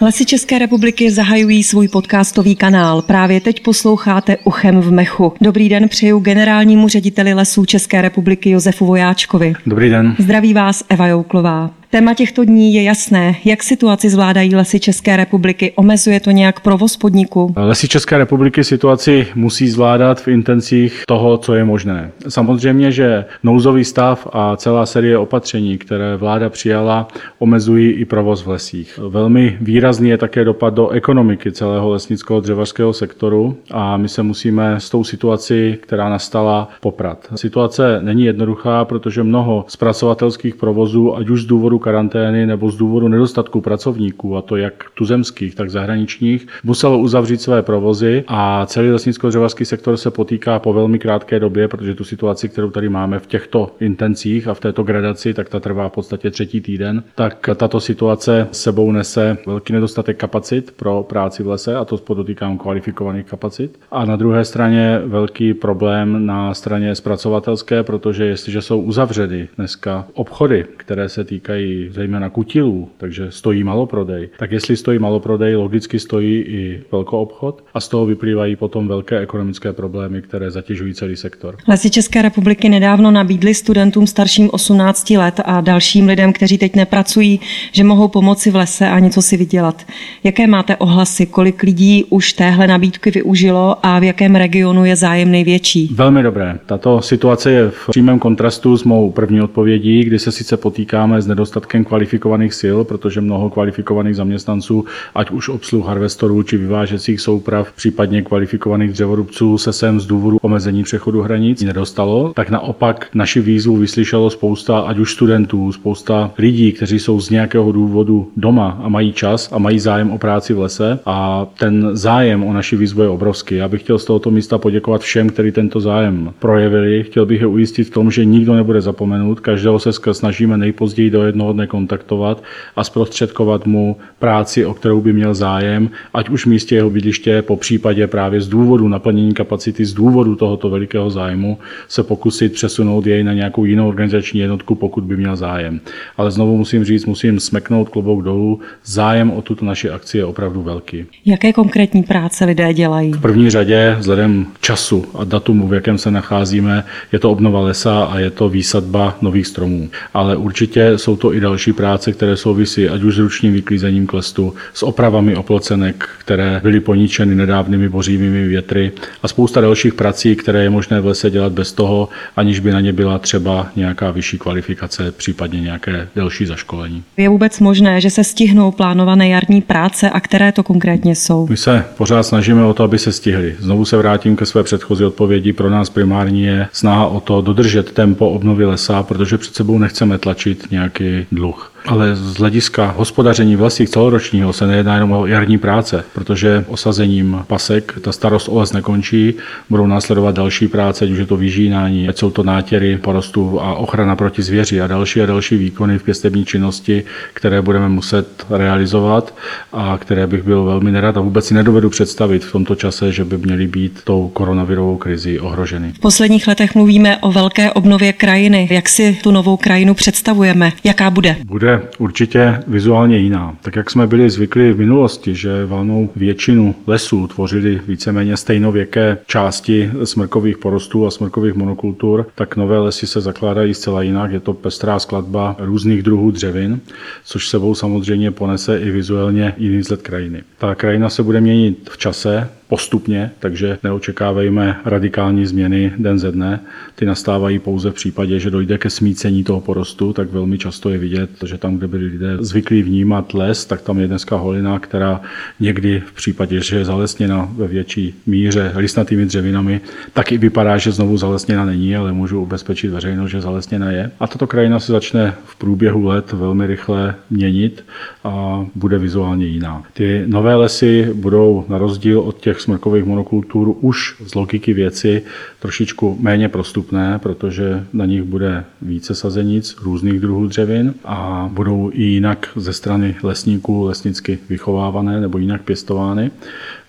Lesy České republiky zahajují svůj podcastový kanál. Právě teď posloucháte Uchem v mechu. Dobrý den přeju generálnímu řediteli Lesů České republiky Josefu Vojáčkovi. Dobrý den. Zdraví vás Eva Jouklová. Téma těchto dní je jasné. Jak situaci zvládají lesy České republiky? Omezuje to nějak provoz podniku? Lesy České republiky situaci musí zvládat v intencích toho, co je možné. Samozřejmě, že nouzový stav a celá série opatření, které vláda přijala, omezují i provoz v lesích. Velmi výrazný je také dopad do ekonomiky celého lesnického dřevařského sektoru a my se musíme s tou situací, která nastala, poprat. Situace není jednoduchá, protože mnoho zpracovatelských provozů, ať už z důvodu karantény nebo z důvodu nedostatku pracovníků, a to jak tuzemských, tak zahraničních, muselo uzavřít své provozy a celý lesnicko-dřevařský sektor se potýká po velmi krátké době, protože tu situaci, kterou tady máme v těchto intencích a v této gradaci, tak ta trvá v podstatě třetí týden, tak tato situace sebou nese velký nedostatek kapacit pro práci v lese, a to podotýkám kvalifikovaných kapacit. A na druhé straně velký problém na straně zpracovatelské, protože jestliže jsou uzavřeny dneska obchody, které se týkají zejména kutilů, takže stojí maloprodej, tak jestli stojí maloprodej, logicky stojí i velkoobchod a z toho vyplývají potom velké ekonomické problémy, které zatěžují celý sektor. Lesy České republiky nedávno nabídly studentům starším 18 let a dalším lidem, kteří teď nepracují, že mohou pomoci v lese a něco si vydělat. Jaké máte ohlasy? Kolik lidí už téhle nabídky využilo a v jakém regionu je zájem největší? Velmi dobré. Tato situace je v přímém kontrastu s mou první odpovědí, kdy se sice potýkáme s nedostatkem nedostatkem kvalifikovaných sil, protože mnoho kvalifikovaných zaměstnanců, ať už obsluh harvestorů či vyvážecích souprav, případně kvalifikovaných dřevorubců se sem z důvodu omezení přechodu hranic nedostalo, tak naopak naši výzvu vyslyšelo spousta, ať už studentů, spousta lidí, kteří jsou z nějakého důvodu doma a mají čas a mají zájem o práci v lese a ten zájem o naši výzvu je obrovský. Já bych chtěl z tohoto místa poděkovat všem, kteří tento zájem projevili. Chtěl bych je ujistit v tom, že nikdo nebude zapomenut, každého se snažíme nejpozději do jednoho dne kontaktovat a zprostředkovat mu práci, o kterou by měl zájem, ať už v místě jeho bydliště, po případě právě z důvodu naplnění kapacity, z důvodu tohoto velikého zájmu, se pokusit přesunout jej na nějakou jinou organizační jednotku, pokud by měl zájem. Ale znovu musím říct, musím smeknout klobouk dolů, zájem o tuto naši akci je opravdu velký. Jaké konkrétní práce lidé dělají? V první řadě, vzhledem času a datumu, v jakém se nacházíme, je to obnova lesa a je to výsadba nových stromů. Ale určitě jsou to i další práce, které souvisí ať už s ručním vyklízením klestu, s opravami oplocenek, které byly poničeny nedávnými bořivými větry a spousta dalších prací, které je možné v lese dělat bez toho, aniž by na ně byla třeba nějaká vyšší kvalifikace, případně nějaké delší zaškolení. Je vůbec možné, že se stihnou plánované jarní práce a které to konkrétně jsou? My se pořád snažíme o to, aby se stihly. Znovu se vrátím ke své předchozí odpovědi. Pro nás primární je snaha o to dodržet tempo obnovy lesa, protože před sebou nechceme tlačit nějaký Seitenloch. Ale z hlediska hospodaření v lesích celoročního se nejedná jenom o jarní práce, protože osazením pasek ta starost o les nekončí, budou následovat další práce, ať už je to vyžínání, ať jsou to nátěry porostů a ochrana proti zvěři a další a další výkony v pěstební činnosti, které budeme muset realizovat a které bych byl velmi nerad a vůbec si nedovedu představit v tomto čase, že by měly být tou koronavirovou krizi ohroženy. V posledních letech mluvíme o velké obnově krajiny. Jak si tu novou krajinu představujeme? Jaká bude? Bude určitě vizuálně jiná. Tak jak jsme byli zvyklí v minulosti, že valnou většinu lesů tvořili víceméně stejnověké části smrkových porostů a smrkových monokultur, tak nové lesy se zakládají zcela jinak. Je to pestrá skladba různých druhů dřevin, což sebou samozřejmě ponese i vizuálně jiný vzhled krajiny. Ta krajina se bude měnit v čase, postupně, takže neočekávejme radikální změny den ze dne. Ty nastávají pouze v případě, že dojde ke smícení toho porostu, tak velmi často je vidět, že tam, kde byli lidé zvyklí vnímat les, tak tam je dneska holina, která někdy v případě, že je zalesněna ve větší míře listnatými dřevinami, tak i vypadá, že znovu zalesněna není, ale můžu ubezpečit veřejnost, že zalesněna je. A tato krajina se začne v průběhu let velmi rychle měnit a bude vizuálně jiná. Ty nové lesy budou na rozdíl od těch smrkových monokultur už z logiky věci trošičku méně prostupné, protože na nich bude více sazenic různých druhů dřevin a budou i jinak ze strany lesníků lesnicky vychovávané nebo jinak pěstovány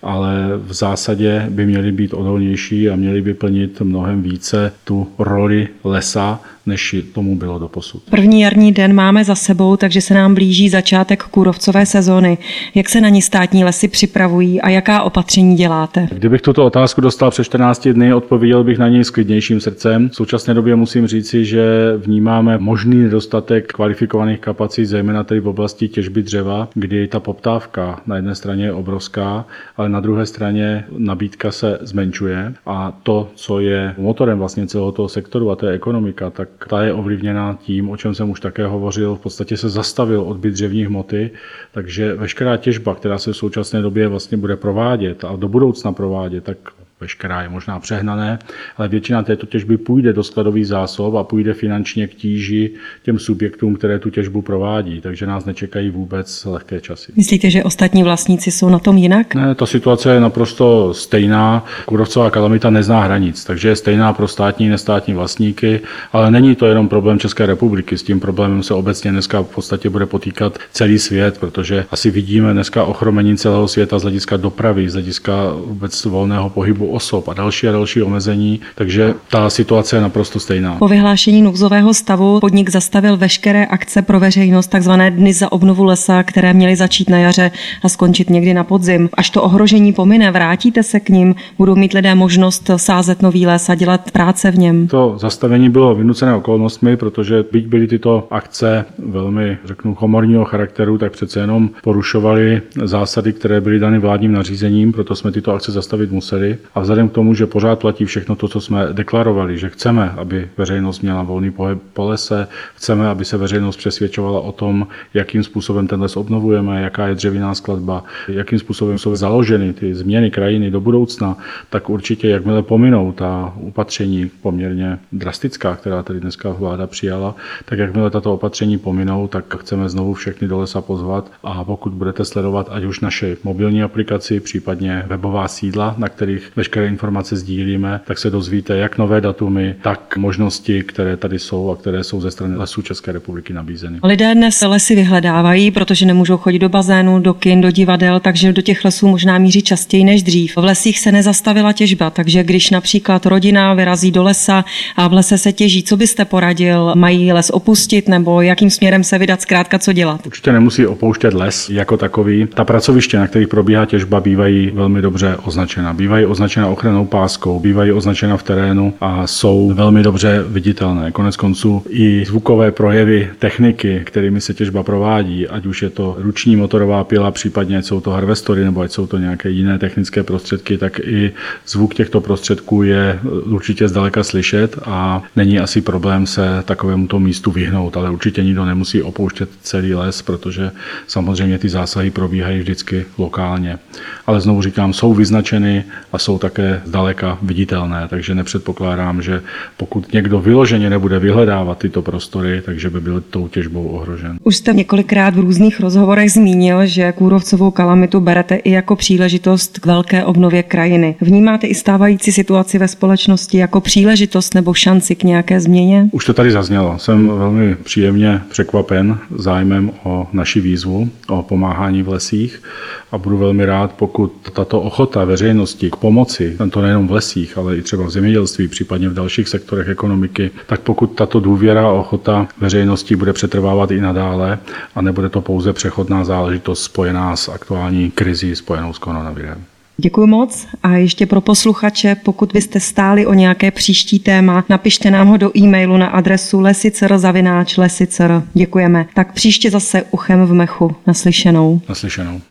ale v zásadě by měly být odolnější a měly by plnit mnohem více tu roli lesa, než tomu bylo do posud. První jarní den máme za sebou, takže se nám blíží začátek kůrovcové sezóny. Jak se na ní státní lesy připravují a jaká opatření děláte? Kdybych tuto otázku dostal před 14 dny, odpověděl bych na něj s klidnějším srdcem. V současné době musím říci, že vnímáme možný nedostatek kvalifikovaných kapacit, zejména tedy v oblasti těžby dřeva, kdy ta poptávka na jedné straně je obrovská, ale na druhé straně nabídka se zmenšuje a to, co je motorem vlastně celého toho sektoru a té ekonomika, tak ta je ovlivněna tím, o čem jsem už také hovořil, v podstatě se zastavil odbyt dřevní hmoty, takže veškerá těžba, která se v současné době vlastně bude provádět a do budoucna provádět, tak veškerá je možná přehnané, ale většina této těžby půjde do skladových zásob a půjde finančně k tíži těm subjektům, které tu těžbu provádí, takže nás nečekají vůbec lehké časy. Myslíte, že ostatní vlastníci jsou na tom jinak? Ne, ta situace je naprosto stejná. Kůrovcová kalamita nezná hranic, takže je stejná pro státní i nestátní vlastníky, ale není to jenom problém České republiky. S tím problémem se obecně dneska v podstatě bude potýkat celý svět, protože asi vidíme dneska ochromení celého světa z hlediska dopravy, z hlediska vůbec volného pohybu osob a další a další omezení, takže ta situace je naprosto stejná. Po vyhlášení nouzového stavu podnik zastavil veškeré akce pro veřejnost, takzvané dny za obnovu lesa, které měly začít na jaře a skončit někdy na podzim. Až to ohrožení pomine, vrátíte se k ním, budou mít lidé možnost sázet nový les a dělat práce v něm. To zastavení bylo vynucené okolnostmi, protože byť byly tyto akce velmi, řeknu, komorního charakteru, tak přece jenom porušovaly zásady, které byly dány vládním nařízením, proto jsme tyto akce zastavit museli. A vzhledem k tomu, že pořád platí všechno to, co jsme deklarovali, že chceme, aby veřejnost měla volný pohyb po lese, chceme, aby se veřejnost přesvědčovala o tom, jakým způsobem ten les obnovujeme, jaká je dřevěná skladba, jakým způsobem jsou založeny ty změny krajiny do budoucna, tak určitě, jakmile pominou ta opatření poměrně drastická, která tady dneska vláda přijala, tak jakmile tato opatření pominou, tak chceme znovu všechny do lesa pozvat. A pokud budete sledovat ať už naše mobilní aplikaci, případně webová sídla, na kterých veškeré informace sdílíme, tak se dozvíte jak nové datumy, tak možnosti, které tady jsou a které jsou ze strany lesů České republiky nabízeny. Lidé dnes lesy vyhledávají, protože nemůžou chodit do bazénu, do kin, do divadel, takže do těch lesů možná míří častěji než dřív. V lesích se nezastavila těžba, takže když například rodina vyrazí do lesa a v lese se těží, co byste poradil? Mají les opustit nebo jakým směrem se vydat, zkrátka co dělat? Určitě nemusí opouštět les jako takový. Ta pracoviště, na kterých probíhá těžba, bývají velmi dobře označena. Bývají označena označena ochrannou páskou, bývají označena v terénu a jsou velmi dobře viditelné. Konec konců i zvukové projevy techniky, kterými se těžba provádí, ať už je to ruční motorová pila, případně jsou to harvestory nebo ať jsou to nějaké jiné technické prostředky, tak i zvuk těchto prostředků je určitě zdaleka slyšet a není asi problém se takovému to místu vyhnout, ale určitě nikdo nemusí opouštět celý les, protože samozřejmě ty zásahy probíhají vždycky lokálně. Ale znovu říkám, jsou vyznačeny a jsou také zdaleka viditelné, takže nepředpokládám, že pokud někdo vyloženě nebude vyhledávat tyto prostory, takže by byl tou těžbou ohrožen. Už jste několikrát v různých rozhovorech zmínil, že kůrovcovou kalamitu berete i jako příležitost k velké obnově krajiny. Vnímáte i stávající situaci ve společnosti jako příležitost nebo šanci k nějaké změně? Už to tady zaznělo. Jsem velmi příjemně překvapen zájmem o naši výzvu, o pomáhání v lesích a budu velmi rád, pokud tato ochota veřejnosti k pomoci, to nejenom v lesích, ale i třeba v zemědělství, případně v dalších sektorech ekonomiky, tak pokud tato důvěra a ochota veřejnosti bude přetrvávat i nadále a nebude to pouze přechodná záležitost spojená s aktuální krizí spojenou s koronavirem. Děkuji moc a ještě pro posluchače, pokud byste stáli o nějaké příští téma, napište nám ho do e-mailu na adresu lesicer.lesicer. Děkujeme. Tak příště zase uchem v mechu. Naslyšenou. Naslyšenou.